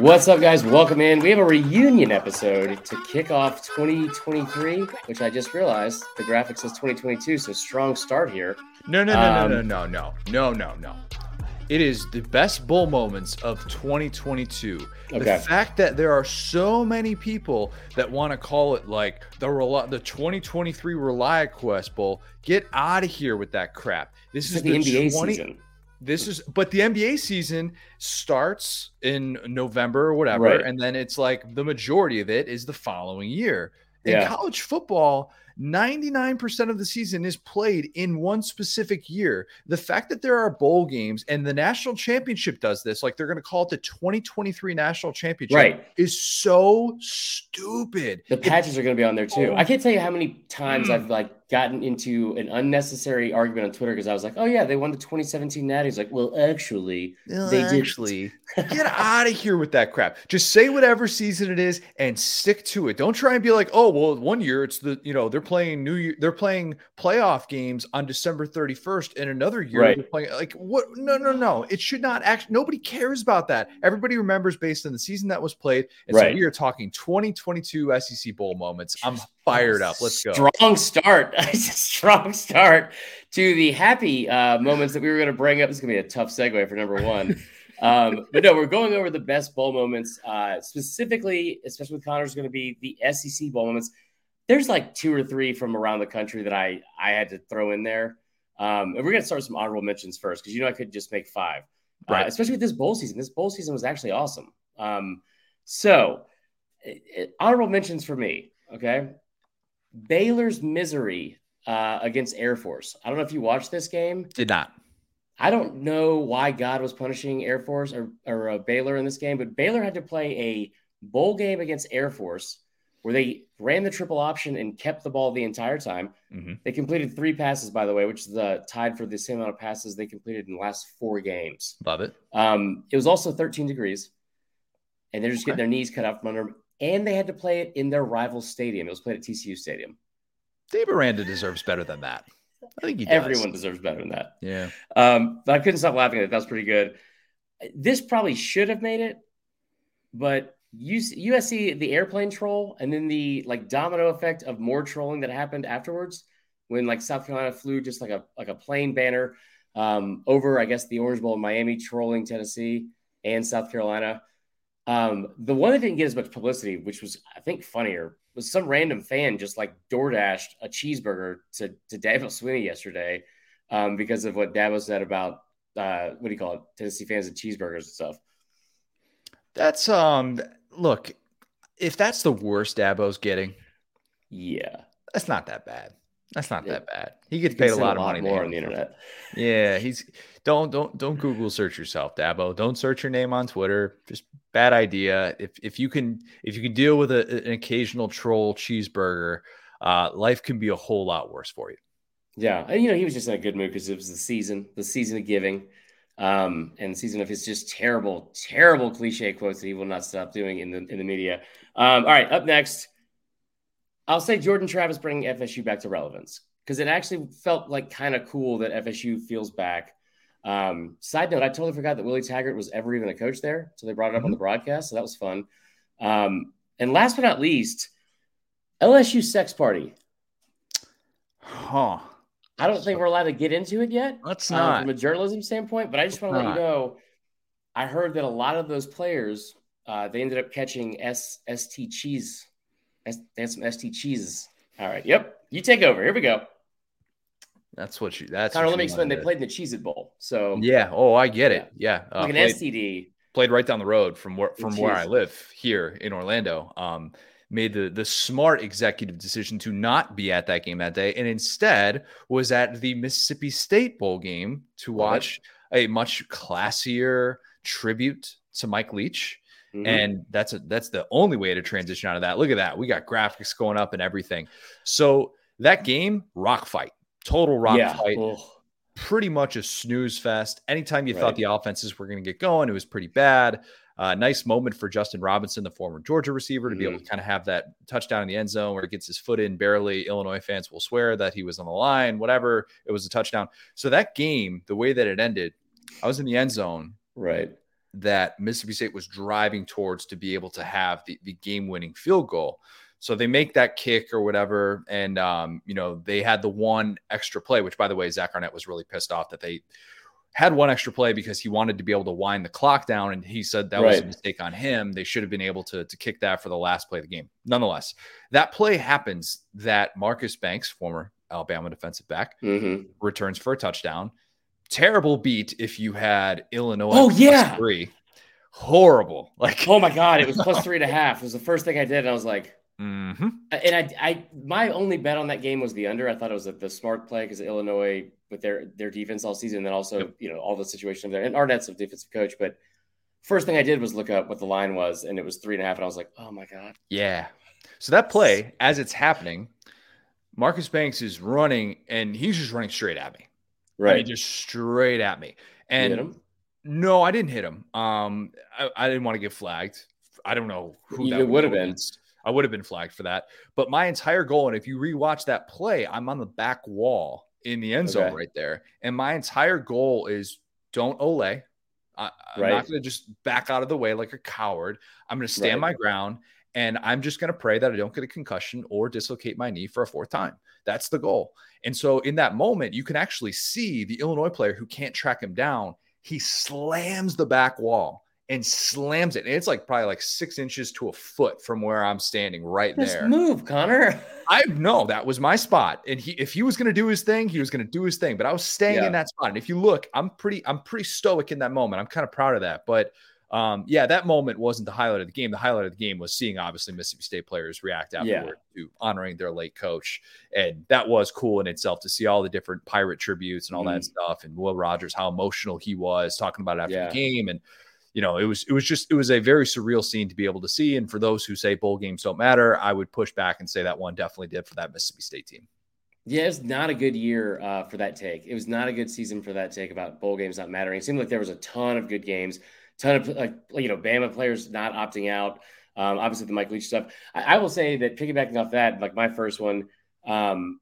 What's up, guys? Welcome in. We have a reunion episode to kick off 2023, which I just realized the graphic says 2022, so strong start here. No, no, no, um, no, no, no, no, no, no, no. It is the best bull moments of 2022. Okay. The fact that there are so many people that want to call it like the the 2023 ReliaQuest Bowl. Get out of here with that crap. This it's is like the, the NBA 20, season. This is, but the NBA season starts in November or whatever, right. and then it's like the majority of it is the following year. In yeah. college football, 99% of the season is played in one specific year. The fact that there are bowl games and the national championship does this, like they're going to call it the 2023 national championship, right. is so stupid. The patches it, are going to be on there too. I can't tell you how many times mm. I've like gotten into an unnecessary argument on Twitter because I was like, "Oh yeah, they won the 2017 Natty." He's like, "Well, actually, well, they actually get out of here with that crap. Just say whatever season it is and stick to it. Don't try and be like, "Oh, well, one year it's the you know they're playing New Year, they're playing playoff games on December 31st, and another year right. they're playing like what? No, no, no. It should not actually. Nobody cares about that. Everybody remembers based on the season that was played, and right. so we are talking 2022 SEC bowl moments. I'm fired up. Let's go. Strong start. Strong start to the happy uh, moments that we were going to bring up. This is going to be a tough segue for number one. um, but no, we're going over the best bowl moments. Uh, specifically, especially with Connor's going to be the SEC bowl moments. There's like two or three from around the country that I I had to throw in there. Um, and we're going to start with some honorable mentions first because you know I could just make five. Uh, right. Uh, especially with this bowl season. This bowl season was actually awesome. Um, so, it, it, honorable mentions for me. Okay. Baylor's misery uh, against Air Force. I don't know if you watched this game. Did not. I don't know why God was punishing Air Force or, or uh, Baylor in this game, but Baylor had to play a bowl game against Air Force where they ran the triple option and kept the ball the entire time. Mm-hmm. They completed three passes, by the way, which is the tied for the same amount of passes they completed in the last four games. Love it. Um, it was also 13 degrees, and they're just okay. getting their knees cut off from under them and they had to play it in their rival stadium. It was played at TCU Stadium. Dave Aranda deserves better than that. I think he does. Everyone deserves better than that. Yeah. Um, but I couldn't stop laughing at it. That was pretty good. This probably should have made it, but USC, the airplane troll, and then the like domino effect of more trolling that happened afterwards when like South Carolina flew just like a like a plane banner um, over, I guess, the Orange Bowl in Miami, trolling Tennessee and South Carolina. Um, the one that didn't get as much publicity, which was I think funnier, was some random fan just like DoorDashed a cheeseburger to to Dabo Swinney yesterday um, because of what Dabo said about uh, what do you call it, Tennessee fans and cheeseburgers and stuff. That's um look, if that's the worst Dabo's getting, yeah, that's not that bad. That's not yeah. that bad. He gets paid a lot of money more on the internet. Yeah, he's don't don't don't Google search yourself, Dabo. Don't search your name on Twitter. Just bad idea. If if you can if you can deal with a, an occasional troll cheeseburger, uh, life can be a whole lot worse for you. Yeah, and you know he was just in a good mood because it was the season, the season of giving, um, and season of his just terrible, terrible cliche quotes that he will not stop doing in the in the media. Um, all right, up next, I'll say Jordan Travis bringing FSU back to relevance because it actually felt like kind of cool that FSU feels back. Um, side note, I totally forgot that Willie Taggart was ever even a coach there. So they brought it up mm-hmm. on the mm-hmm. broadcast. So that was fun. Um, and last but not least, LSU sex party. Huh. I don't think we're allowed to get into it yet. Let's not. Um, from a journalism standpoint, but I just want to let you know I heard that a lot of those players, uh, they ended up catching S- ST cheese. S- they had some ST cheeses. All right. Yep. You take over. Here we go. That's what you. That's Connor. let me explain. They played in the Cheez It Bowl. So yeah. Oh, I get it. Yeah. Uh, like an played, STD. Played right down the road from where from where I live here in Orlando. Um, made the the smart executive decision to not be at that game that day, and instead was at the Mississippi State bowl game to watch a much classier tribute to Mike Leach. Mm-hmm. And that's a, that's the only way to transition out of that. Look at that. We got graphics going up and everything. So that game, rock fight total rock yeah. fight. Pretty much a snooze fest. Anytime you right. thought the offenses were going to get going, it was pretty bad. Uh, nice moment for Justin Robinson, the former Georgia receiver, to mm-hmm. be able mm-hmm. to kind of have that touchdown in the end zone where he gets his foot in barely. Illinois fans will swear that he was on the line, whatever. It was a touchdown. So that game, the way that it ended, I was in the end zone. Right. That Mississippi State was driving towards to be able to have the, the game winning field goal. So they make that kick or whatever. And, um, you know, they had the one extra play, which by the way, Zach Arnett was really pissed off that they had one extra play because he wanted to be able to wind the clock down. And he said that right. was a mistake on him. They should have been able to, to kick that for the last play of the game. Nonetheless, that play happens that Marcus Banks, former Alabama defensive back, mm-hmm. returns for a touchdown. Terrible beat if you had Illinois. Oh, yeah. Three. Horrible. Like, oh my God. It was plus three and a half. It was the first thing I did. And I was like, Mm-hmm. And I, I, my only bet on that game was the under. I thought it was a, the smart play because Illinois with their their defense all season, and then also yep. you know all the situation there. And Arnett's a defensive coach, but first thing I did was look up what the line was, and it was three and a half, and I was like, oh my god. Yeah. So that play, as it's happening, Marcus Banks is running, and he's just running straight at me. Right. Just straight at me. And no, I didn't hit him. Um, I, I, didn't want to get flagged. I don't know who that would have been. I would have been flagged for that. But my entire goal, and if you rewatch that play, I'm on the back wall in the end zone okay. right there. And my entire goal is don't ole. I, am right. not going to just back out of the way like a coward. I'm going to stand right. my ground and I'm just going to pray that I don't get a concussion or dislocate my knee for a fourth time. That's the goal. And so in that moment, you can actually see the Illinois player who can't track him down. He slams the back wall and slams it. And it's like probably like six inches to a foot from where I'm standing right Just there. Move, Connor. I know that was my spot. And he if he was gonna do his thing, he was gonna do his thing. But I was staying yeah. in that spot. And if you look, I'm pretty, I'm pretty stoic in that moment. I'm kind of proud of that. But um, yeah, that moment wasn't the highlight of the game. The highlight of the game was seeing obviously Mississippi State players react afterward yeah. to honoring their late coach. And that was cool in itself to see all the different pirate tributes and all mm. that stuff. And Will Rogers, how emotional he was talking about it after yeah. the game. And you know, it was it was just it was a very surreal scene to be able to see. And for those who say bowl games don't matter, I would push back and say that one definitely did for that Mississippi State team. Yeah, it's not a good year uh, for that take. It was not a good season for that take about bowl games not mattering. It seemed like there was a ton of good games, ton of like you know Bama players not opting out. Um, obviously, the Mike Leach stuff. I, I, will say that piggybacking off that, like my first one um,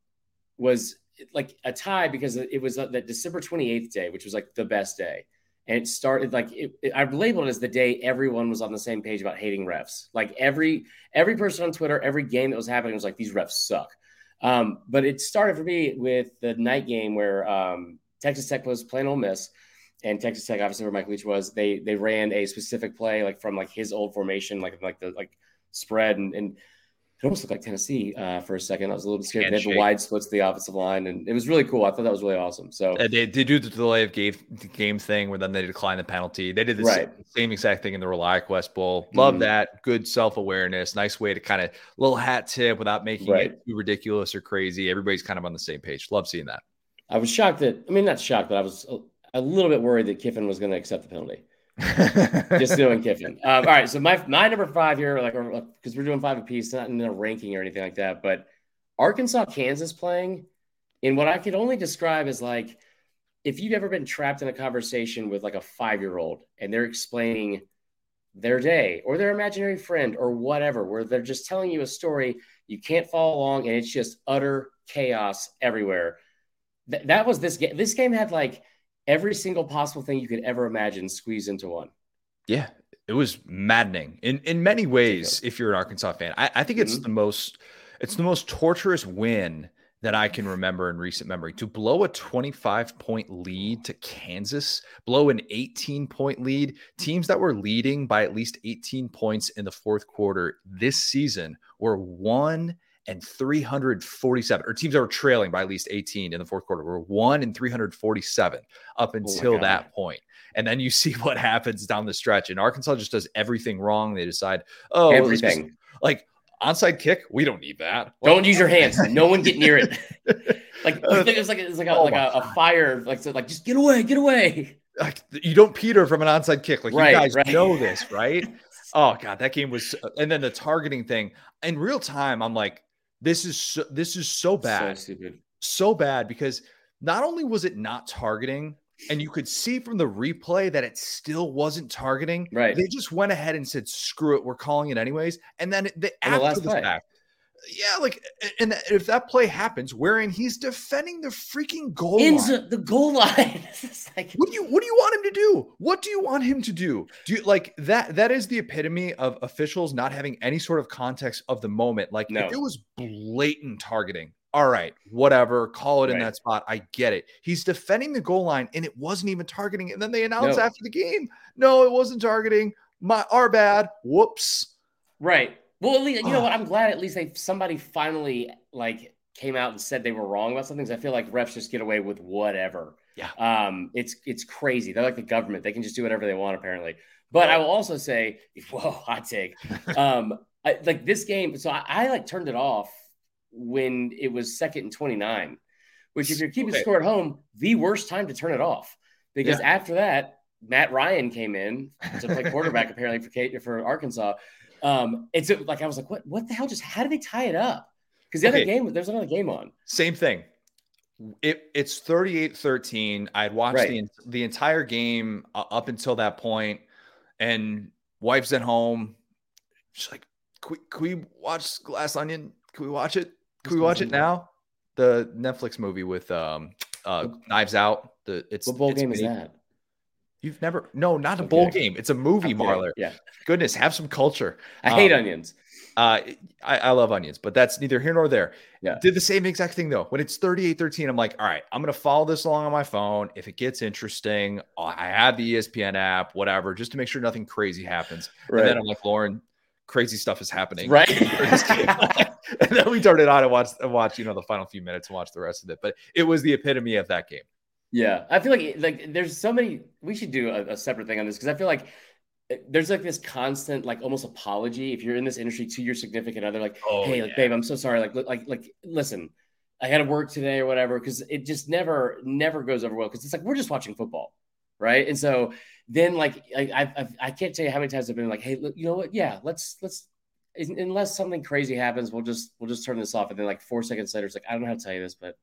was like a tie because it was uh, that December 28th day, which was like the best day and it started like it, it, I've labeled it as the day everyone was on the same page about hating refs. Like every every person on Twitter, every game that was happening was like these refs suck. Um, but it started for me with the night game where um, Texas Tech was playing Ole Miss, and Texas Tech, obviously where Mike Leach was, they they ran a specific play like from like his old formation, like like the like spread and, and it almost looked like Tennessee uh, for a second. I was a little bit scared. They had the wide splits to the offensive line, and it was really cool. I thought that was really awesome. So they, they do the delay of game, game thing where then they decline the penalty. They did the right. same, same, exact thing in the ReliaQuest Bowl. Love mm that. Good self awareness. Nice way to kind of little hat tip without making right. it too ridiculous or crazy. Everybody's kind of on the same page. Love seeing that. I was shocked that I mean not shocked, but I was a, little bit worried that Kiffin was going to accept the penalty. just doing Kiffin. Um, all right, so my my number five here, like because we're doing five apiece, not in a ranking or anything like that, but Arkansas, Kansas playing in what I could only describe as like if you've ever been trapped in a conversation with like a five year old and they're explaining their day or their imaginary friend or whatever, where they're just telling you a story, you can't follow along, and it's just utter chaos everywhere. Th- that was this game. This game had like every single possible thing you could ever imagine squeezed into one. Yeah, it was maddening in in many ways. If you're an Arkansas fan, I, I think it's mm-hmm. the most it's the most torturous win that I can remember in recent memory. To blow a 25 point lead to Kansas, blow an 18 point lead, teams that were leading by at least 18 points in the fourth quarter this season were one and 347, or teams that were trailing by at least 18 in the fourth quarter were one and 347 up until oh that point. And then you see what happens down the stretch. And Arkansas just does everything wrong. They decide, oh, everything like onside kick. We don't need that. Don't use your hands. No one get near it. like it's like it's like a, oh like a, a, fire. Like so, like just get away, get away. Like you don't Peter from an onside kick. Like right, you guys right. know this, right? oh god, that game was. And then the targeting thing in real time. I'm like, this is so, this is so bad, so, so bad because not only was it not targeting, and you could see from the replay that it still wasn't targeting. Right. They just went ahead and said, "Screw it, we're calling it anyways." And then they, after the, the fact, Yeah, like, and if that play happens, wherein he's defending the freaking goal Ends line, the goal line. like, what do you what do you want him to do? What do you want him to do? Do you like that? That is the epitome of officials not having any sort of context of the moment. Like, No. if it was blatant targeting, all right, whatever, call it in that spot. I get it. He's defending the goal line, and it wasn't even targeting. And then they announced No. after the game, no, it wasn't targeting. My our bad. Whoops. right. Well, at least, you know what? I'm glad at least they somebody finally like came out and said they were wrong about some things. I feel like refs just get away with whatever. Yeah. Um, it's it's crazy. They're like the government. They can just do whatever they want, apparently. But I will also say, whoa, hot take. Um, I, like this game, so I, I like turned it off when it was second and 29, which if you're keeping Okay. score at home, the worst time to turn it off. Because after that, Matt Ryan came in to play quarterback apparently for Kate, for Arkansas. Um, it's like I was like, what what the hell just how did they tie it up? Because the Okay. other game, there's another game on. Same thing. It it's 38-13. I'd watched Right. the the entire game uh, up until that point, and wife's at home. She's like, can we, can we watch Glass Onion? Can we watch it? Can we watch it now? The Netflix movie with um uh Knives Out. The it's What bowl it's game is that? You've never no, not a Okay. bowl game. It's a movie, I'm. Marler. Yeah, Goodness, have some culture. I hate Um, onions. Uh, I, I love onions, but that's neither here nor there. Yeah. Did the same exact thing though. When it's 38 13, I'm like, all right, I'm going to follow this along on my phone. If it gets interesting, I have the ESPN app, whatever, just to make sure nothing crazy happens. Right. And then I'm like, Lauren, crazy stuff is happening. Right. and then we turned it on and watched, and watched, you know, the final few minutes and watched the rest of it. But it was the epitome of that game. Yeah, I feel like like there's so many. We should do a, a separate thing on this because I feel like uh, there's like this constant like almost apology if you're in this industry to your significant other, like, Oh, hey, like, babe, I'm so sorry. Like, like, like, listen, I had to work today or whatever because it just never, never goes over well because it's like we're just watching football, right? And so then like I, I, I can't tell you how many times I've been like, hey, look, you know what? Yeah, let's let's unless something crazy happens, we'll just we'll just turn this off. And then like four seconds later, it's like I don't know how to tell you this, but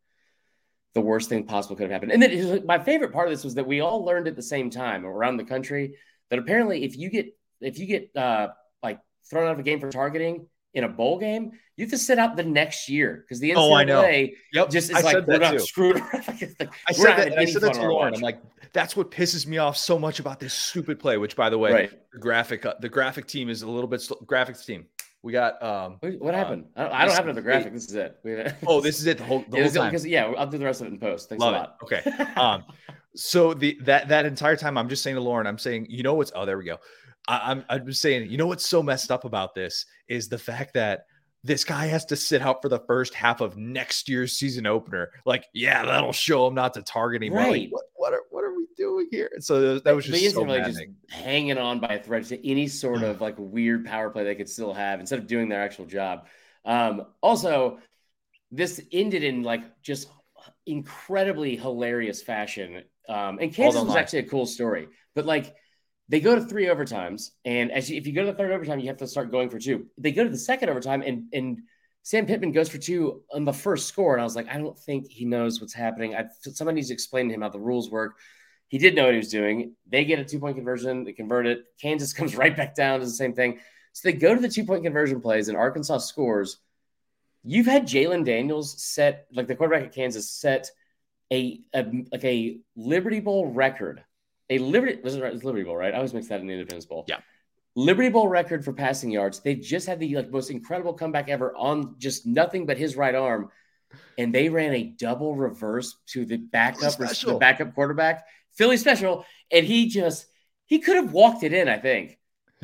the worst thing possible could have happened. And then my favorite part of this was that we all learned at the same time around the country that apparently if you get if you get uh, like thrown out of a game for targeting in a bowl game, you have to sit out the next year because the NCAA Oh, I know. Yep. just is I like we're not too. screwed. Like, I said that, I said that to Lauren. I'm like, that's what pisses me off so much about this stupid play. Which, by the way, right. the graphic, uh, the graphic team is a little bit sl- graphics team. We got um. What, uh, happened? I don't, I don't have another graphic. This is it. Oh, this is it. The whole, the yeah, whole time. because yeah, I'll do the rest of it in post. Thanks Love a it. lot. Okay. Um, so the that that entire time, I'm just saying to Lauren, I'm saying, you know what's? Oh, there we go. I, I'm I'm saying, you know what's so messed up about this is the fact that this guy has to sit out for the first half of next year's season opener. Like, yeah, that'll show him not to target anymore. Right. what what what are doing here? And so that was just so just hanging on by a thread to any sort of like weird power play they could still have instead of doing their actual job. Um, also, this ended in like just incredibly hilarious fashion. Um, and Kansas was actually a cool story, but like they go to three overtimes, and as you, if you go to the third overtime, you have to start going for two. They go to the second overtime, and and Sam Pittman goes for two on the first score, and I was like, I don't think he knows what's happening. I, somebody needs to explain to him how the rules work. He did know what he was doing. They get a two point conversion, they convert it. Kansas comes right back down does the same thing. So they go to the two point conversion plays, and Arkansas scores. You've had Jalon Daniels set, like the quarterback at Kansas, set a, a like a Liberty Bowl record. A Liberty was it? It was Liberty Bowl, right? I always mix that in the Independence Bowl. Yeah. Liberty Bowl record for passing yards. They just had the like most incredible comeback ever on just nothing but his right arm, and they ran a double reverse to the backup, the backup quarterback, Philly special, and he just he could have walked it in, I think,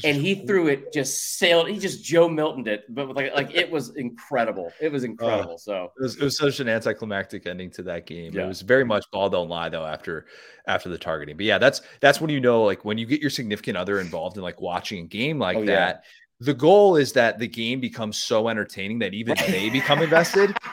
and he threw it just sailed. He just Joe Miltoned it, but like like it was incredible. It was incredible. so It was, it was such an anticlimactic ending to that game. Yeah. It was very much ball don't lie though after after the targeting. But yeah, that's that's when you know like when you get your significant other involved in like watching a game like Oh, yeah. that. The goal is that the game becomes so entertaining that even they become invested.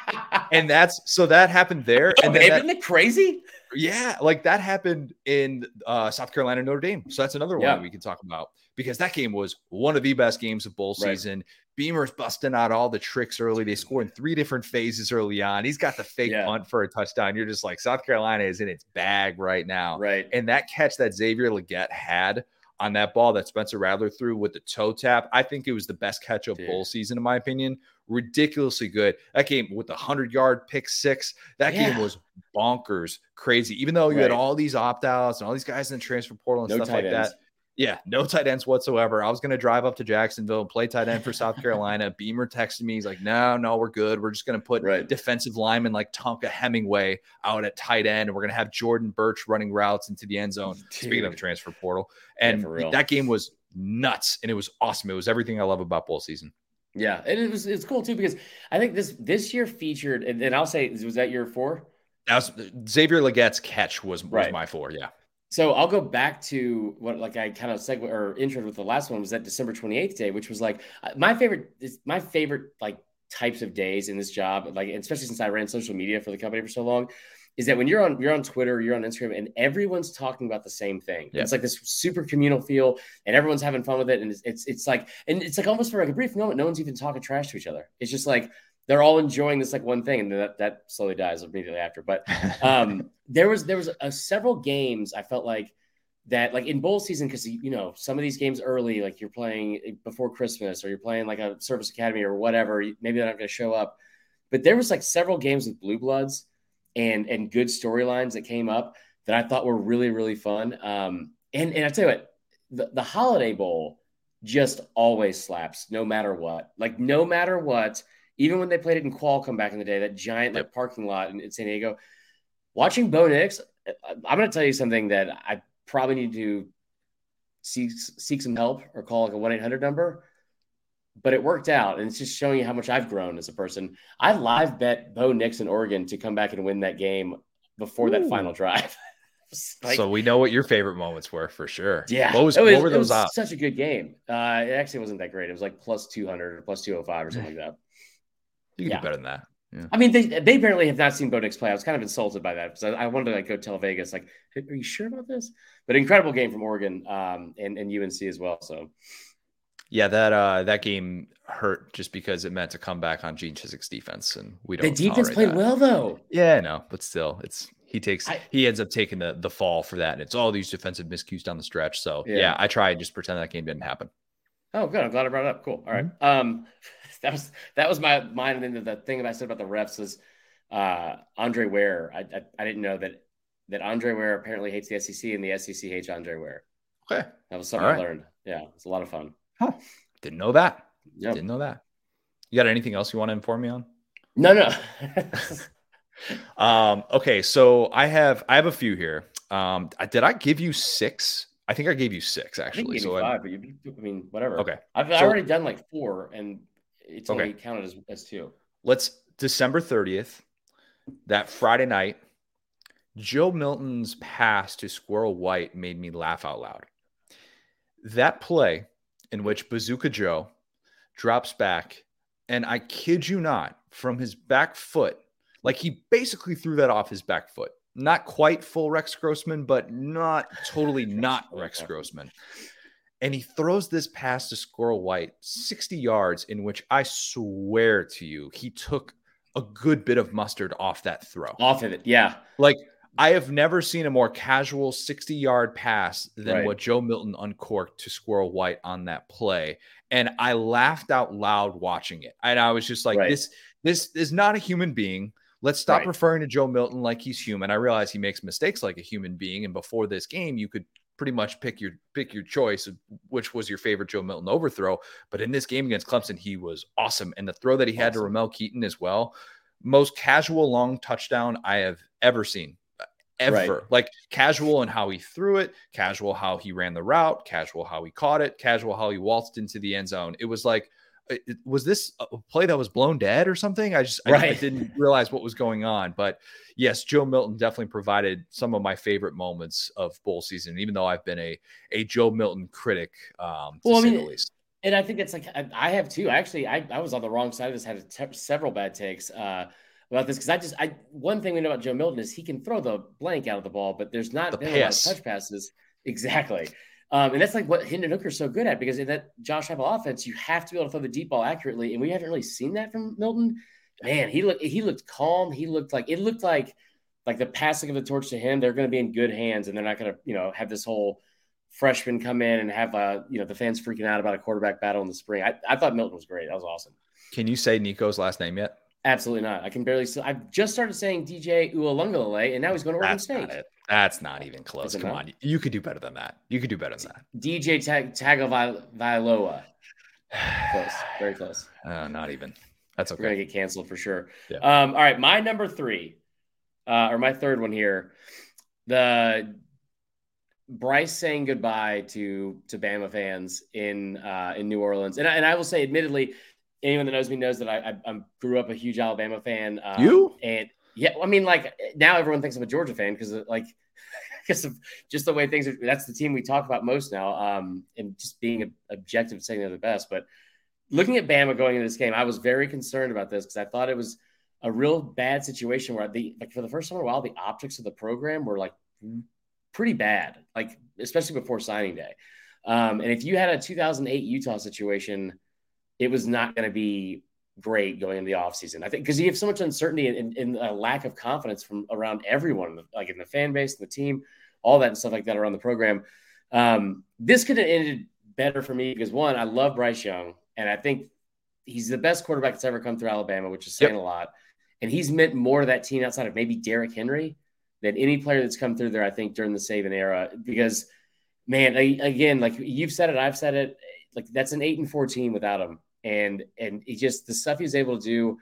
And that's so that happened there. Oh, And then that- isn't it crazy? Yeah, like that happened in uh, South Carolina Notre Dame. So that's another one Yeah. that we can talk about because that game was one of the best games of bowl Right. season. Beamer's busting out all the tricks early. They score in three different phases early on. He's got the fake Yeah. punt for a touchdown. You're just like South Carolina is in its bag right now. Right. And that catch that Xavier Legette had on that ball that Spencer Rattler threw with the toe tap. I think it was the best catch of Dude. bowl season, in my opinion. Ridiculously good. That game with the 100 yard pick six, that yeah. game was bonkers crazy. Even though you right. had all these opt outs and all these guys in the transfer portal and no stuff like ends. that. Yeah, no tight ends whatsoever. I was going to drive up to Jacksonville and play tight end for South Carolina. Beamer texted me. He's like, no, no, we're good. We're just going to put right. defensive linemen like Tonka Hemingway out at tight end. And we're going to have Jordan Burch running routes into the end zone. Dude. Speaking of the transfer portal. And yeah, that game was nuts and it was awesome. It was everything I love about bowl season. Yeah, and it was it's cool too because I think this this year featured, and, and I'll say, was that year four? That was Xavier Legette's catch was, was right. my four. Yeah. So I'll go back to what like I kind of segue or intro with the last one was that December 28th day, which was like uh, my favorite is my favorite like types of days in this job, like especially since I ran social media for the company for so long, is that when you're on you're on Twitter, you're on Instagram, and everyone's talking about the same thing. Yeah. It's like this super communal feel, and everyone's having fun with it, and it's, it's it's like and it's like almost for like a brief moment, no one's even talking trash to each other. It's just like they're all enjoying this like one thing, and that that slowly dies immediately after. But um, there was there was a, several games I felt like that like in bowl season because you know some of these games early like you're playing before Christmas or you're playing like a service academy or whatever maybe they're not going to show up, but there was like several games with blue bloods and and good storylines that came up that I thought were really really fun. Um, and and I tell you what, the, the Holiday Bowl just always slaps no matter what. Like no matter what even when they played it in Qualcomm back in the day, that giant like parking lot in, in San Diego, watching Bo Nix, I'm going to tell you something that I probably need to seek seek some help or call like a one eight hundred number. But it worked out, and it's just showing you how much I've grown as a person. I live bet Bo Nix in Oregon to come back and win that game before Ooh. that final drive. like, so we know what your favorite moments were for sure. Yeah, what, was, was what were those Such a good game. Uh, it actually wasn't that great. It was like plus two hundred or plus two hundred oh five or something like that. You can yeah. do better than that. Yeah. I mean, they, they apparently have not seen Bo Nix play. I was kind of insulted by that because I, I, wanted to like go tell Vegas, like, are you sure about this? But incredible game from Oregon um, and, and UNC as well. So, yeah, that uh, that game hurt just because it meant to come back on Gene Chizik's defense, and we don't. The defense played that. well though. Yeah, no, but still, it's he takes I, he ends up taking the the fall for that, and it's all these defensive miscues down the stretch. So yeah, yeah I tried just pretend that game didn't happen. Oh, good. I'm glad I brought it up. Cool. All right. mm-hmm. Um, that was that was my mind. And then the thing that I said about the refs is uh, Andre Ware. I, I, I didn't know that that Andre Ware apparently hates the SEC and the SEC hates Andre Ware. Okay, that was something right. I learned. Yeah, it's a lot of fun. Huh. Didn't know that. Yep. Didn't know that. You got anything else you want to inform me on? No, no. um, okay, so I have I have a few here. Um, did I give you six? I think I gave you six actually. I so five, I, but you, I mean, whatever. Okay, I've, so, I've already done like four, and it's okay. only counted as, as two. Let's December 30th, that Friday night, Joe Milton's pass to Squirrel White made me laugh out loud. That play in which Bazooka Joe drops back, and I kid you not, from his back foot, like he basically threw that off his back foot. Not quite full Rex Grossman, but not totally not Rex Grossman and he throws this pass to Squirrel White 60 yards, in which I swear to you, he took a good bit of mustard off that throw. Off of it, yeah. Like I have never seen a more casual 60 yard pass than right. what Joe Milton uncorked to Squirrel White on that play. And I laughed out loud watching it. And I was just like, right. this, this is not a human being. Let's stop right. referring to Joe Milton like he's human. I realize he makes mistakes like a human being. And before this game, you could pretty much pick your pick your choice of which was your favorite Joe Milton overthrow. But in this game against Clemson, he was awesome. And the throw that he had to Ramel Keyton as well, most casual long touchdown I have ever seen. Uh, ever right. like casual in how he threw it, casual how he ran the route, casual how he caught it, casual how he waltzed into the end zone. It was like was this a play that was blown dead or something? I just right. I, I, didn't realize what was going on. But yes, Joe Milton definitely provided some of my favorite moments of bowl season, even though I've been a a Joe Milton critic. Um, well, I mean, and I think it's like I, have too. Actually, I, I was on the wrong side of this. Had te- several bad takes uh, about this because I just I one thing we know about Joe Milton is he can throw the blank out of the ball, but there's not the been pass. a lot of touch passes. Exactly. Um, and that's like what Hendon Hooker's so good at because in that Josh Heupel offense, you have to be able to throw the deep ball accurately, and we haven't really seen that from Milton. Man, he looked he looked calm. He looked like it looked like like the passing of the torch to him. They're going to be in good hands, and they're not going to you know have this whole freshman come in and have uh, you know the fans freaking out about a quarterback battle in the spring. I, I thought Milton was great. That was awesome. Can you say Nico's last name yet? Absolutely not. I can barely. I've just started saying DJ Uiagalelei, and now he's going to Oregon State. Not That's not even close. Come not? on, you could do better than that. You could do better than that. DJ Tag- Tagovailoa. close, very close. Uh, not even. That's okay. We're gonna get canceled for sure. Yeah. Um, all right, my number three, uh, or my third one here, the Bryce saying goodbye to to Bama fans in uh, in New Orleans, and I, and I will say, admittedly, anyone that knows me knows that I, I, I grew up a huge Alabama fan. Um, you and yeah, I mean, like now everyone thinks I'm a Georgia fan because like because of just the way things are. That's the team we talk about most now, um, and just being objective, saying they're the best. But looking at Bama going into this game, I was very concerned about this because I thought it was a real bad situation where the like for the first time in a while, the optics of the program were like pretty bad, like especially before signing day. Um, and if you had a 2008 Utah situation it was not going to be great going into the offseason. I think because you have so much uncertainty and, and, a lack of confidence from around everyone, like in the fan base, the team, all that and stuff like that around the program. Um, this could have ended better for me because one, I love Bryce Young, and I think he's the best quarterback that's ever come through Alabama, which is saying yep. a lot. And he's meant more to that team outside of maybe Derrick Henry than any player that's come through there. I think during the Saban era, because man, I, again, like you've said it, I've said it. Like that's an eight and four team without him and and he just the stuff he's able to do.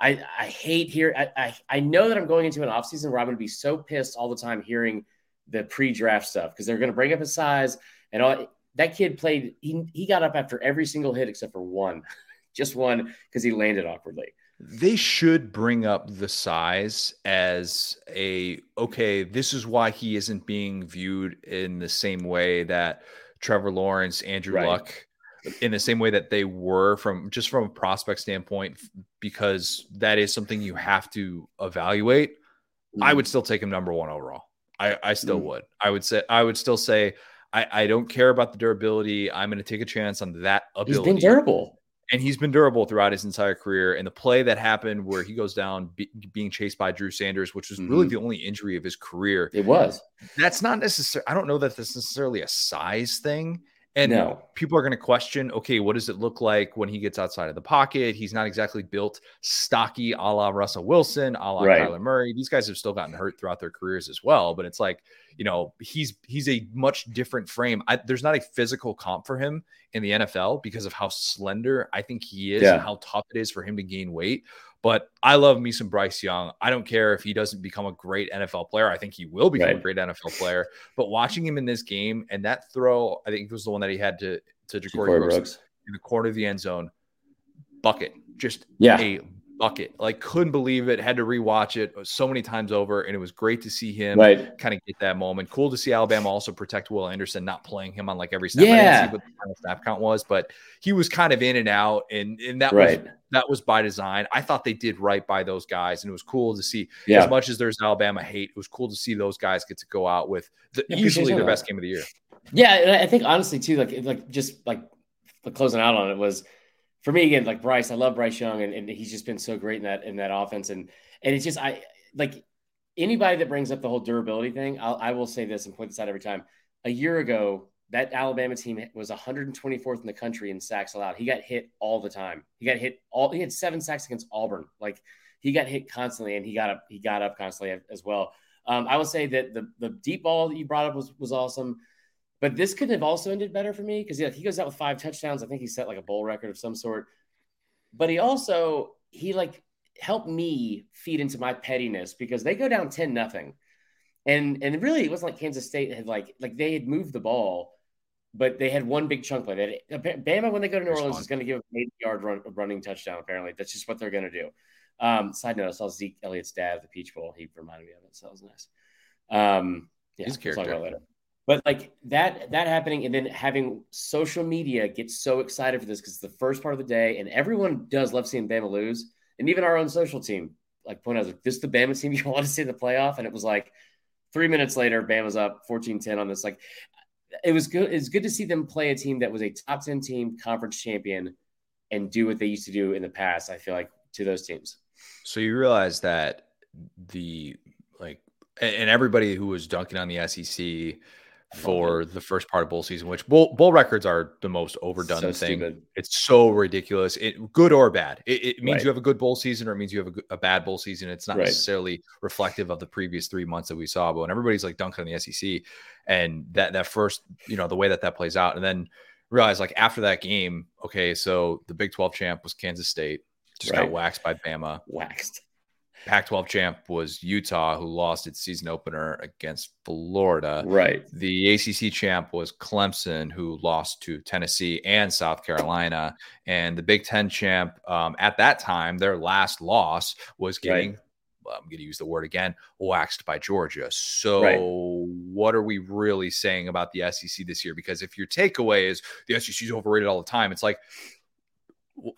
I I hate here. I, I I know that I'm going into an offseason where I'm going to be so pissed all the time hearing the pre-draft stuff because they're going to bring up his size and all. That kid played. He he got up after every single hit except for one, just one because he landed awkwardly. They should bring up the size as a okay. This is why he isn't being viewed in the same way that Trevor Lawrence, Andrew right. Luck in the same way that they were from just from a prospect standpoint, because that is something you have to evaluate. Mm. I would still take him number one overall. I, I still mm. would. I would say I would still say I, I don't care about the durability. I'm going to take a chance on that ability. He's been durable. And he's been durable throughout his entire career. And the play that happened where he goes down be, being chased by Drew Sanders, which was mm-hmm. really the only injury of his career. It was. That's not necessary. I don't know that that's necessarily a size thing. And no. people are going to question, okay, what does it look like when he gets outside of the pocket? He's not exactly built stocky a la Russell Wilson, a la right. Kyler Murray. These guys have still gotten hurt throughout their careers as well. But it's like, you know, he's he's a much different frame. I, there's not a physical comp for him in the NFL because of how slender I think he is yeah. and how tough it is for him to gain weight. But I love me some Bryce Young. I don't care if he doesn't become a great NFL player. I think he will become right. a great NFL player. But watching him in this game and that throw, I think it was the one that he had to to JaCorey Brooks, Brooks, in the corner of the end zone, bucket, just yeah. a bucket. Like couldn't believe it. Had to rewatch it so many times over, and it was great to see him right. kind of get that moment. Cool to see Alabama also protect Will Anderson, not playing him on like every snap. Yeah. I didn't see what the final snap count was, but he was kind of in and out, and and that right. was that was by design. I thought they did right by those guys, and it was cool to see. Yeah. As much as there's Alabama hate, it was cool to see those guys get to go out with the, yeah, easily their best game of the year. Yeah, I think honestly too, like like just like closing out on it was for me again, like Bryce, I love Bryce Young, and, and he's just been so great in that in that offense. And and it's just I like anybody that brings up the whole durability thing. I'll, I will say this and point this out every time. A year ago, that Alabama team was 124th in the country in sacks allowed. He got hit all the time. He got hit all. He had seven sacks against Auburn. Like he got hit constantly, and he got up. He got up constantly as well. Um, I will say that the the deep ball that you brought up was was awesome. But this could have also ended better for me because yeah, he goes out with five touchdowns. I think he set like a bowl record of some sort. But he also he like helped me feed into my pettiness because they go down 10 nothing. And and really it wasn't like Kansas State had like like they had moved the ball, but they had one big chunk play. They Bama when they go to New Orleans is going to give an 80 yard run, running touchdown. Apparently, that's just what they're going to do. Um, side note: I saw Zeke Elliott's dad at the Peach Bowl. He reminded me of it, so that was nice. Um, yeah, He's a character. But like that that happening and then having social media get so excited for this because it's the first part of the day and everyone does love seeing Bama lose. And even our own social team, like point out like, this is the Bama team you want to see in the playoff. And it was like three minutes later, Bama's up 14-10 on this. Like it was good. It's good to see them play a team that was a top 10 team conference champion and do what they used to do in the past, I feel like, to those teams. So you realize that the like and everybody who was dunking on the SEC for the first part of bowl season, which bowl, bowl records are the most overdone so thing. Stupid. It's so ridiculous. It good or bad. It, it means right. you have a good bowl season or it means you have a, a bad bowl season. It's not right. necessarily reflective of the previous three months that we saw. But when everybody's like dunking on the SEC and that that first, you know, the way that that plays out, and then realize like after that game, okay, so the Big Twelve champ was Kansas State, just right. got waxed by Bama, waxed. Pac 12 champ was Utah, who lost its season opener against Florida. Right. The ACC champ was Clemson, who lost to Tennessee and South Carolina. And the Big Ten champ, um, at that time, their last loss was getting. Right. I'm going to use the word again, waxed by Georgia. So, right. what are we really saying about the SEC this year? Because if your takeaway is the SEC is overrated all the time, it's like,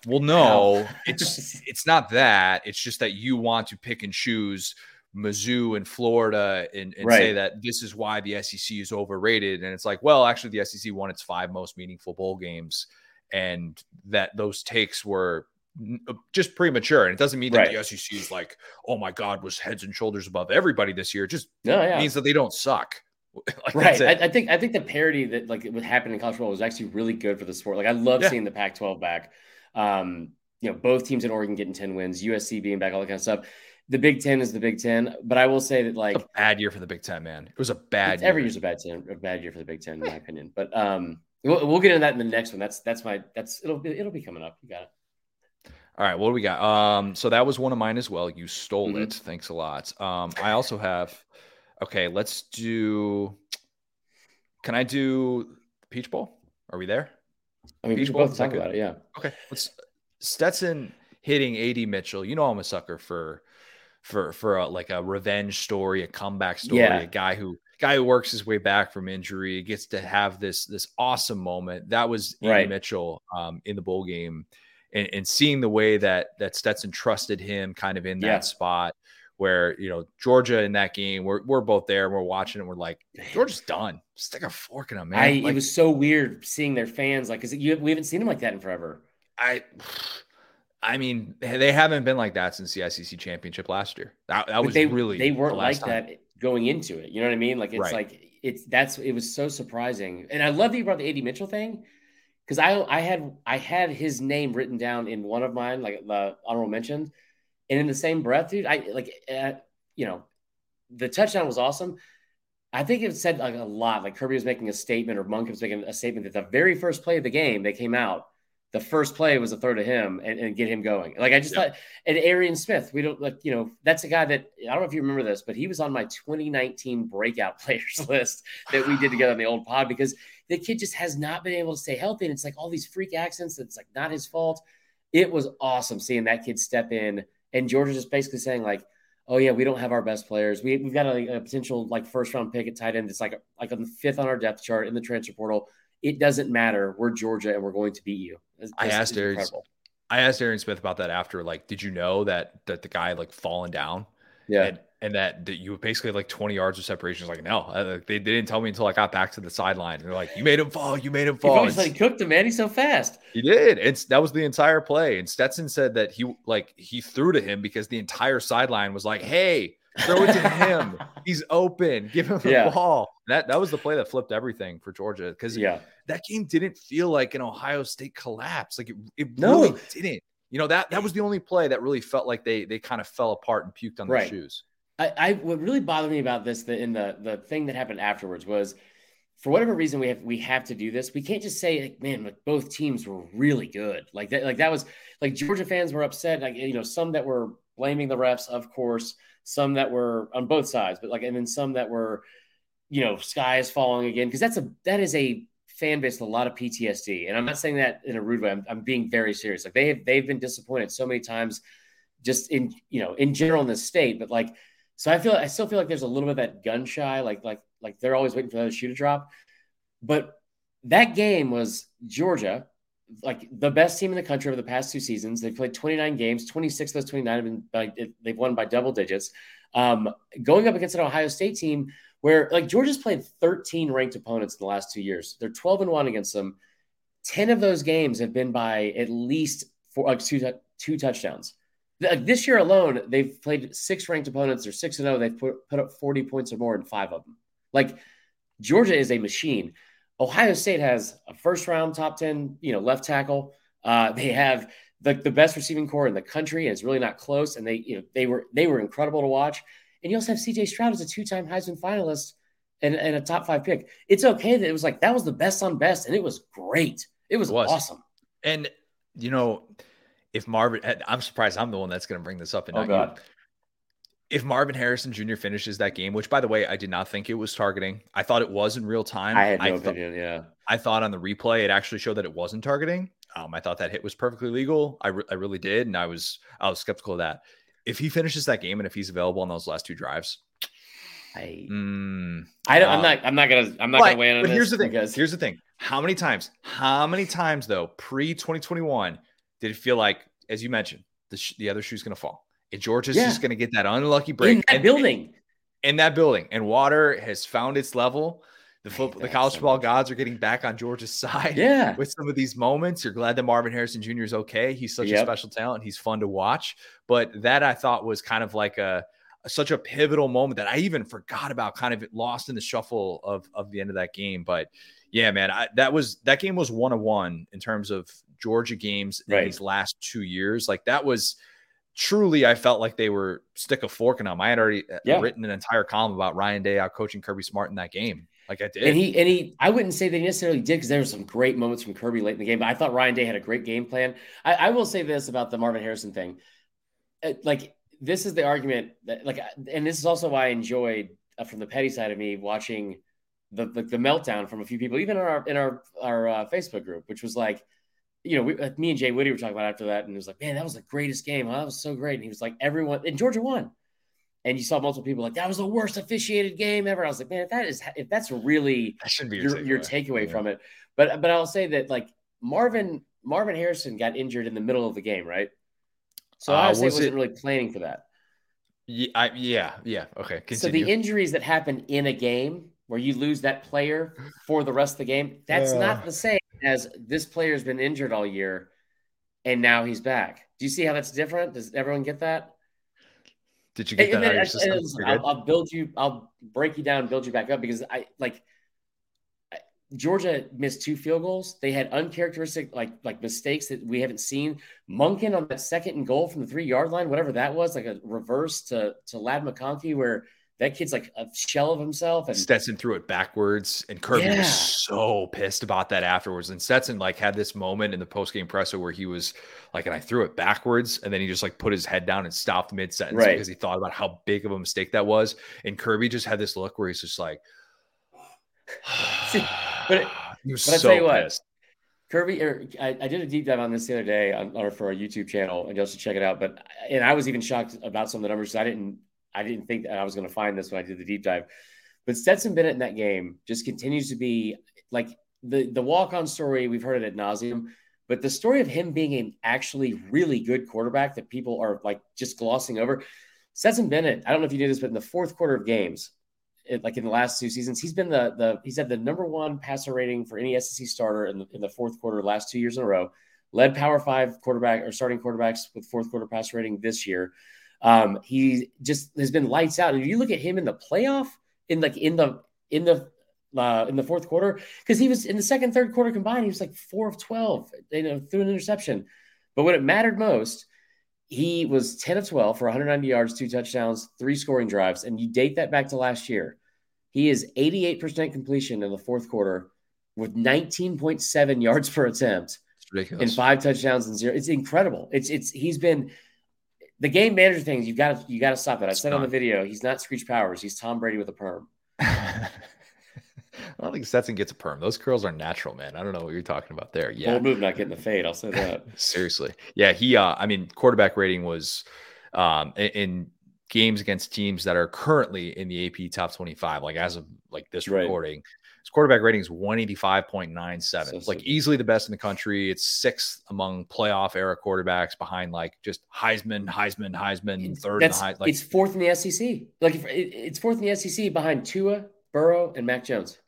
well, no, it's it's not that. It's just that you want to pick and choose Mizzou and Florida and, and right. say that this is why the SEC is overrated. And it's like, well, actually, the SEC won its five most meaningful bowl games, and that those takes were uh, just premature. And it doesn't mean right. that the SEC is like, oh my God, was heads and shoulders above everybody this year. It just no, yeah. means that they don't suck. like right. I, I, think I think the parity that like what happened in college football was actually really good for the sport. Like I love yeah. seeing the Pac-12 back. Um, you know, both teams in Oregon getting 10 wins, USC being back, all that kind of stuff. The Big Ten is the Big Ten, but I will say that like a bad year for the Big Ten, man. It was a bad year. every year's a bad ten, a bad year for the Big Ten, in my opinion. But um, we'll, we'll get into that in the next one. That's that's my that's it'll be it'll be coming up. You got it. All right, what do we got? Um, so that was one of mine as well. You stole mm-hmm. it. Thanks a lot. Um, I also have. Okay, let's do. Can I do Peach Bowl? Are we there? I mean, we both talk about it. Yeah. Okay. Let's Stetson hitting AD Mitchell. You know, I'm a sucker for for for a, like a revenge story, a comeback story, yeah. a guy who guy who works his way back from injury gets to have this this awesome moment. That was AD right. Mitchell um, in the bowl game, and, and, seeing the way that that Stetson trusted him, kind of in that yeah. spot where you know Georgia in that game, we're we're both there, and we're watching and we're like, Georgia's done. Stick a fork in him, man. I, like, it was so weird seeing their fans like, because you we haven't seen them like that in forever. I, I mean, they haven't been like that since the SEC championship last year. That, that was they, really they weren't the like time. that going into it. You know what I mean? Like it's right. like it's that's it was so surprising, and I love that you brought the AD Mitchell thing because I I had I had his name written down in one of mine, like the honorable mentions and in the same breath, dude, I like, uh, you know, the touchdown was awesome. I think it said like a lot. Like Kirby was making a statement, or Monk was making a statement that the very first play of the game they came out, the first play was a throw to him and, and get him going. Like I just thought, and Arian Smith, we don't like, you know, that's a guy that I don't know if you remember this, but he was on my 2019 breakout players list that we did together on the old pod because the kid just has not been able to stay healthy. And it's like all these freak accents. It's like not his fault. It was awesome seeing that kid step in and Georgia just basically saying like, oh yeah, we don't have our best players. We we've got a, a potential like first round pick at tight end. It's like like on the fifth on our depth chart in the transfer portal. It doesn't matter. We're Georgia and we're going to beat you. This, I asked Arian, I asked Arian Smith about that after. Like, did you know that that the guy like fallen down? Yeah. And, and that, that you basically had like 20 yards of separation. It's like, no, uh, they, they didn't tell me until I got back to the sideline. They're like, you made him fall. You made him fall. He like cooked him, man. He's so fast. He did. It's that was the entire play. And Stetson said that he like he threw to him because the entire sideline was like, hey, throw it to him. He's open. Give him the yeah. ball. That that was the play that flipped everything for Georgia because yeah, that game didn't feel like an Ohio State collapse. Like it, it no. really didn't. You know that that was the only play that really felt like they they kind of fell apart and puked on right. their shoes. I, I what really bothered me about this the, in the the thing that happened afterwards was for whatever reason we have we have to do this. We can't just say like, man, like both teams were really good. Like that, like that was like Georgia fans were upset. Like you know, some that were blaming the refs, of course, some that were on both sides, but like and then some that were, you know, sky is falling again because that's a that is a fan base with a lot of PTSD. And I'm not saying that in a rude way. I'm, I'm being very serious. Like they have they've been disappointed so many times, just in you know in general in this state, but like so I feel I still feel like there's a little bit of that gun shy, like like like they're always waiting for the shoe to drop. But that game was Georgia, like the best team in the country over the past two seasons. They've played 29 games, 26 of those 29 have been they've won by double digits. Um, going up against an Ohio State team where like Georgia's played 13 ranked opponents in the last two years. They're 12 and one against them. 10 of those games have been by at least four, like two, two touchdowns like this year alone, they've played six ranked opponents. They're six and zero. Oh. They've put, put up forty points or more in five of them. Like Georgia is a machine. Ohio State has a first round top 10, you know, left tackle. Uh, they have the, the best receiving corps in the country, and it's really not close. And they, you know, they were they were incredible to watch. And you also have CJ Stroud as a two-time Heisman finalist and, and a top five pick. It's okay that it was like that was the best on best, and it was great. It was, it was. awesome. And you know, if Marvin, I'm surprised I'm the one that's going to bring this up. And oh, God. You, if Marvin Harrison Jr. finishes that game, which by the way, I did not think it was targeting. I thought it was in real time. I had no I opinion. yeah. I thought on the replay, it actually showed that it wasn't targeting. Um, I thought that hit was perfectly legal. I, re- I really did. And I was, I was skeptical of that. If he finishes that game and if he's available on those last two drives, I, mm, I don't, uh, I'm not, I'm not gonna, I'm not but, gonna weigh in on it. but this. Here's the thing. Because... Here's the thing. How many times, how many times though, pre 2021, did it feel like, as you mentioned, the, sh- the other shoe's gonna fall? And Georgia's yeah. just going to get that unlucky break in that and, building. In that building, and water has found its level. The football, the college football gods are getting back on Georgia's side. Yeah, with some of these moments, you're glad that Marvin Harrison Jr. is okay. He's such yep. a special talent. He's fun to watch. But that I thought was kind of like a such a pivotal moment that I even forgot about, kind of lost in the shuffle of of the end of that game. But yeah, man, I, that was that game was one of one in terms of Georgia games in right. these last two years. Like that was truly I felt like they were stick a fork in them. I had already uh, yeah. written an entire column about Ryan Day out coaching Kirby Smart in that game. Like I did. And he and he I wouldn't say they necessarily did because there were some great moments from Kirby late in the game. But I thought Ryan Day had a great game plan. I, I will say this about the Marvin Harrison thing. Uh, like this is the argument that like and this is also why I enjoyed uh, from the petty side of me watching the, the, the meltdown from a few people, even in our in our our uh, Facebook group, which was like you know, we, like me and Jay Woody were talking about after that, and it was like, man, that was the greatest game. Oh, that was so great. And he was like, everyone, and Georgia won. And you saw multiple people like that was the worst officiated game ever. I was like, man, if that is if that's really that should be your, your takeaway, your takeaway yeah. from it. But but I'll say that like Marvin Marvin Harrison got injured in the middle of the game, right? So I uh, was wasn't it, really planning for that. Yeah, I, yeah, yeah. Okay. Continue. So the injuries that happen in a game where you lose that player for the rest of the game, that's uh, not the same as this player's been injured all year and now he's back. Do you see how that's different? Does everyone get that? Did you get and, that? And then, I'll, I'll, build you. I'll break you down build you back up because I like Georgia missed two field goals. They had uncharacteristic like like mistakes that we haven't seen. Monken on that second and goal from the three yard line, whatever that was, like a reverse to to Ladd McConkey where that kid's like a shell of himself. And Stetson threw it backwards, and Kirby yeah. was so pissed about that afterwards. And Stetson like had this moment in the post game presser where he was like, and I threw it backwards, and then he just like put his head down and stopped mid sentence right. because he thought about how big of a mistake that was. And Kirby just had this look where he's just like, See, but he was but so you what, pissed. Kirby, or I, I, did a deep dive on this the other day on, or for our YouTube channel, and you should check it out. But and I was even shocked about some of the numbers. I didn't I didn't think that I was going to find this when I did the deep dive. But Stetson Bennett in that game just continues to be like the the walk on story. We've heard it at nauseum, but the story of him being an actually really good quarterback that people are like just glossing over. Stetson Bennett, I don't know if you knew this, but in the fourth quarter of games, it, like in the last two seasons, he's been the the he's had the number one passer rating for any SEC starter in the, in the fourth quarter last two years in a row. Led Power Five quarterback or starting quarterbacks with fourth quarter passer rating this year. Um, he just has been lights out. And if you look at him in the playoff, in like in the in the uh, in the fourth quarter, because he was in the second, third quarter combined, he was like four of twelve, you know, threw an interception. But when it mattered most, he was 10 of 12 for 190 yards, two touchdowns, three scoring drives. And you date that back to last year. He is 88% completion in the fourth quarter with 19.7 yards per attempt and five touchdowns and zero. It's incredible. It's it's he's been the game manager things you've got to you got to stop it. I said on the video, he's not Screech Powers. He's Tom Brady with a perm. I don't think Stetson gets a perm. Those curls are natural, man. I don't know what you're talking about there. Yeah, bold move, not getting the fade. I'll say that. Seriously, yeah. He, uh, I mean, quarterback rating was um, in, games against teams that are currently in the AP top 25, like as of like this right. recording. His quarterback rating is 185.97. So, it's like easily the best in the country. It's sixth among playoff era quarterbacks behind like just Heisman, Heisman, Heisman, it's, third. That's, high, like, it's fourth in the SEC. Like if, it's fourth in the SEC behind Tua, Burrow, and Mac Jones.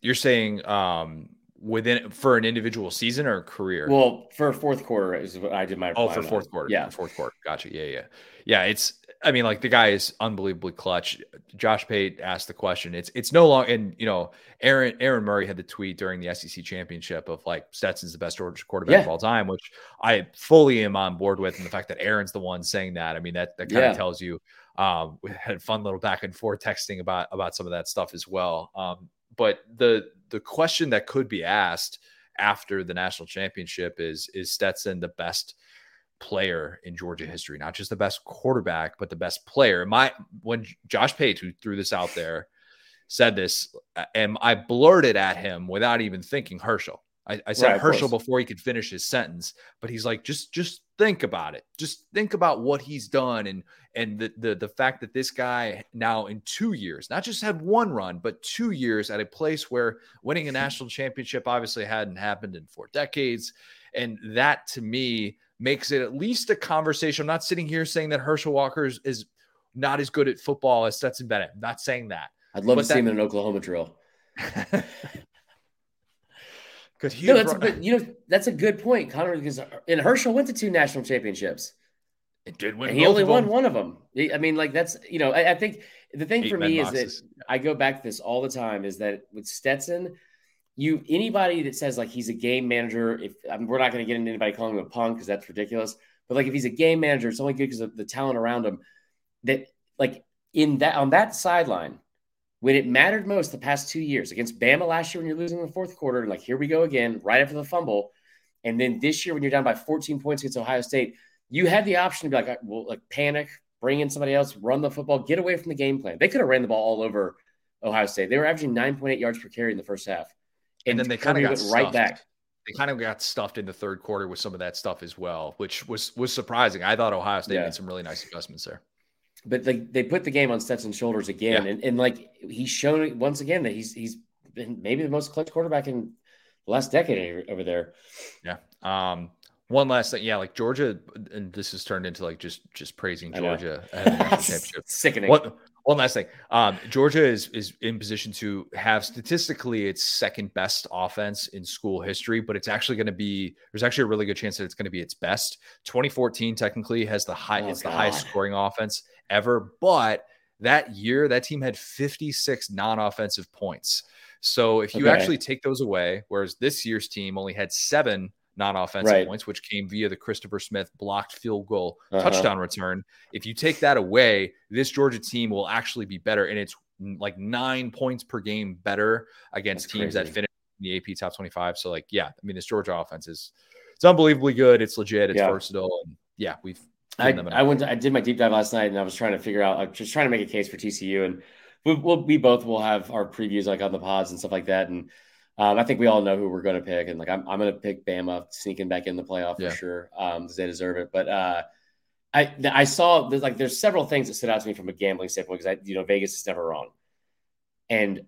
You're saying um within for an individual season or career? Well, for fourth quarter is what I did my. Oh, for fourth on. quarter. Yeah, fourth quarter. Gotcha. Yeah, yeah, yeah. It's. I mean, like the guy is unbelievably clutch. Josh Pate asked the question. It's it's no longer, and you know, Aaron Aaron Murray had the tweet during the SEC championship of like Stetson's the best quarterback yeah. of all time, which I fully am on board with. And the fact that Aaron's the one saying that, I mean, that that kind yeah. of tells you. Um, we had fun little back and forth texting about about some of that stuff as well. Um, but the the question that could be asked after the national championship is is Stetson the best player in Georgia history, not just the best quarterback, but the best player. My when Josh Pate, who threw this out there, said this, uh, and I blurted at him without even thinking Herschel. I, I said right, Herschel before he could finish his sentence, but he's like, just just think about it. Just think about what he's done and and the the the fact that this guy now in two years, not just had one run, but two years at a place where winning a national championship obviously hadn't happened in four decades. And that to me makes it at least a conversation. I'm not sitting here saying that Herschel Walker is, is not as good at football as Stetson Bennett. I'm not saying that. I'd love but to that, see him in an Oklahoma drill. Because no, that's a good, you know that's a good point, Connor. Because uh, and Herschel went to two national championships. It did win. he only won one of them. I mean, like that's you know, I, I think the thing Eight for me is that I go back to this all the time. Is that with Stetson, you anybody that says like he's a game manager, if I mean, we're not going to get into anybody calling him a punk because that's ridiculous. But like if he's a game manager, it's only good because of the talent around him. That like in that on that sideline, when it mattered most the past two years against Bama last year when you're losing in the fourth quarter, like here we go again, right after the fumble. And then this year when you're down by 14 points against Ohio State, you had the option to be like, well, like panic, bring in somebody else, run the football, get away from the game plan. They could have ran the ball all over Ohio State. They were averaging 9.8 yards per carry in the first half. And, and then they kind of got stuffed. right back. They kind of got stuffed in the third quarter with some of that stuff as well, which was was surprising. I thought Ohio State yeah. made some really nice adjustments there but like they put the game on Stetson's shoulders again, yeah. and, and like he's shown once again that he's he's been maybe the most clutch quarterback in the last decade over there. Yeah. Um. One last thing, yeah, like Georgia, and this has turned into like just just praising Georgia championship. Sickening. One, one last thing, um, Georgia is is in position to have statistically its second best offense in school history, but it's actually going to be there's actually a really good chance that it's going to be its best. 2014 technically has the high oh, it's God. the highest scoring offense ever. But that year, that team had 56 non offensive points. So if you okay. actually take those away, whereas this year's team only had seven non offensive right. points, which came via the Christopher Smith blocked field goal uh-huh. touchdown return. If you take that away, this Georgia team will actually be better. And it's like nine points per game better against That's teams crazy. that finish in the AP top 25. So, like, yeah, I mean, this Georgia offense is it's unbelievably good. It's legit. It's yeah. versatile. And yeah, we've I, I went to, I did my deep dive last night and I was trying to figure out like just trying to make a case for TCU and we, we'll, we both will have our previews like on the pods and stuff like that. And um, I think we all know who we're going to pick and like I'm, I'm going to pick Bama sneaking back in the playoff yeah. for sure um, because they deserve it. But uh, I I saw there's like there's several things that stood out to me from a gambling standpoint because I you know Vegas is never wrong. And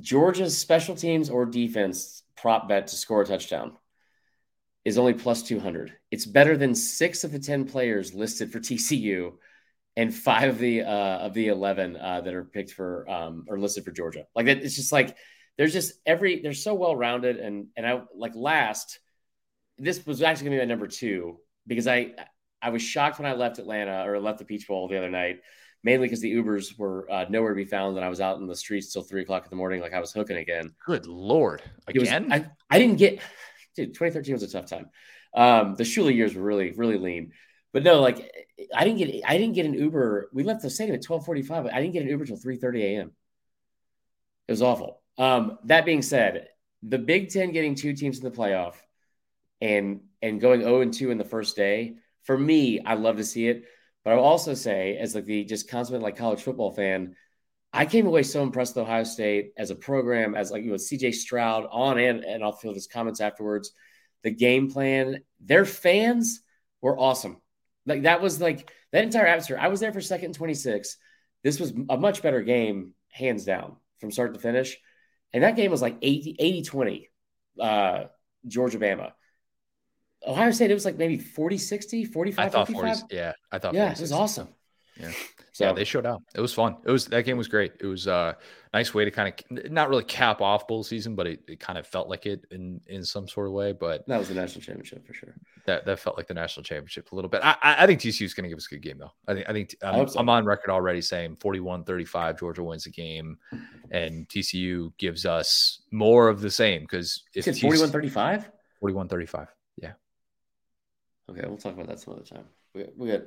Georgia's special teams or defense prop bet to score a touchdown is only plus 200. It's better than six of the 10 players listed for TCU and five of the uh, of the 11 uh, that are picked for um, or listed for Georgia. Like that, it's just like there's just every they're so well rounded and and I like last. This was actually gonna be my number two because I I was shocked when I left Atlanta or left the Peach Bowl the other night, mainly because the Ubers were uh, nowhere to be found and I was out in the streets till three o'clock in the morning, like I was hooking again. Good lord, again! Was, I, I didn't get dude, 2013 was a tough time. Um, the Shula years were really, really lean. But no, like I didn't get I didn't get an Uber. We left the stadium at 1245. I didn't get an Uber till 3:30 a.m. It was awful. Um, that being said, the Big Ten getting two teams in the playoff and and going 0 and 2 in the first day, for me, I love to see it. But I'll also say, as like the just consummate like college football fan, I came away so impressed with Ohio State as a program, as like you know, CJ Stroud on and and off field, his comments afterwards, the game plan, their fans were awesome. Like that was like that entire atmosphere. I was there for second 26. This was a much better game, hands down, from start to finish. And that game was like 80, 80 20, uh, Georgia Bama. Ohio State, it was like maybe 40 60, 45 I thought 40, yeah, I thought yeah, it was awesome. Yeah. So yeah, they showed up. It was fun. It was that game was great. It was a uh, nice way to kind of not really cap off bowl season, but it, it kind of felt like it in in some sort of way. But that was the national championship for sure. That that felt like the national championship a little bit. I I think TCU is going to give us a good game though. I think I think um, I so. I'm on record already saying 41-35 Georgia wins the game, and TCU gives us more of the same because if 41-35? 41-35. Yeah. Okay, we'll talk about that some other time. We we got.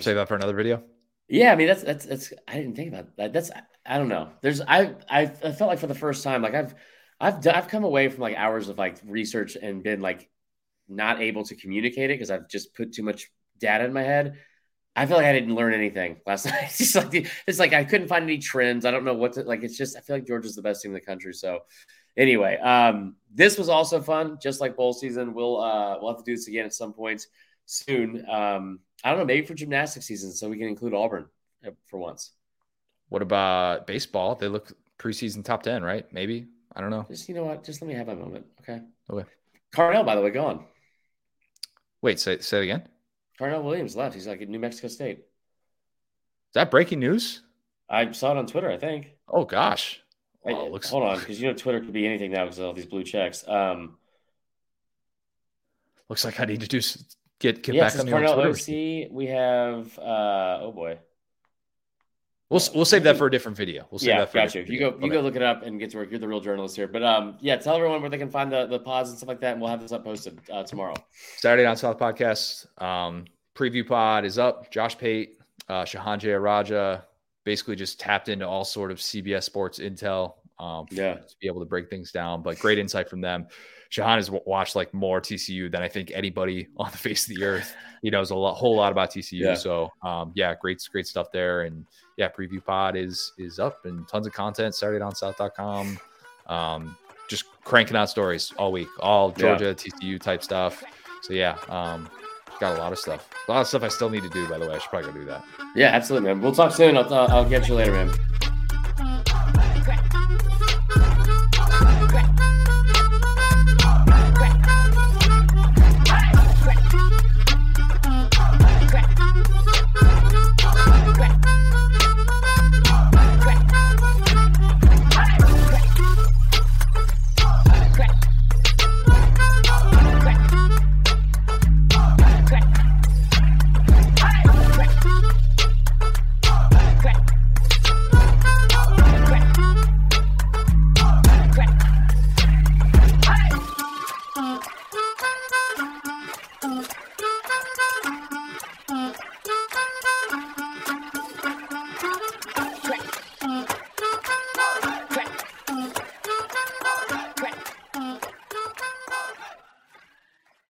Save that for another video. Yeah, I mean that's that's that's I didn't think about that. That's I don't know. There's I I, I felt like for the first time like I've I've I've come away from like hours of like research and been like not able to communicate it because I've just put too much data in my head. I feel like I didn't learn anything last night. It's just like it's like I couldn't find any trends. I don't know what to like. It's just I feel like Georgia's the best team in the country. So anyway, um, this was also fun, just like bowl season. We'll uh, we'll have to do this again at some point soon. Um, I don't know, maybe for gymnastics season, so we can include Auburn uh, for once. What about baseball? They look preseason top ten, right? Maybe I don't know. Just you know what? Just let me have my moment, okay? Okay. Carnell, by the way, gone. Wait, say say it again. Carnell Williams left. He's like at New Mexico State. Is that breaking news? I saw it on Twitter. I think. Oh gosh. Oh, looks... Hold on, because you know Twitter could be anything now because of all these blue checks. Um, looks like I need to do get get yeah, back on Carnell OC. We have uh, oh boy. We'll we'll save that for a different video. We'll save yeah, that for got you. You go you okay. go look it up and get to work. You're the real journalist here. But um, yeah, tell everyone where they can find the the pods and stuff like that, and we'll have this up posted uh, tomorrow. Saturday Down South podcast um, preview pod is up. Josh Pate, uh, Shehan Jeyarajah, basically just tapped into all sort of CBS Sports intel. Um, yeah, to be able to break things down. But great insight from them. Shehan has watched like more TCU than I think anybody on the face of the earth. He knows a lot, whole lot about TCU. Yeah. So um, yeah, great, great stuff there. And yeah, preview pod is is up and tons of content. SaturdayDownSouth.com. Um, just cranking out stories all week, all Georgia yeah. TCU type stuff. So yeah, um, got a lot of stuff. A lot of stuff I still need to do. By the way, I should probably go do that. Yeah, absolutely, man. We'll talk soon. I'll, I'll get you later, man.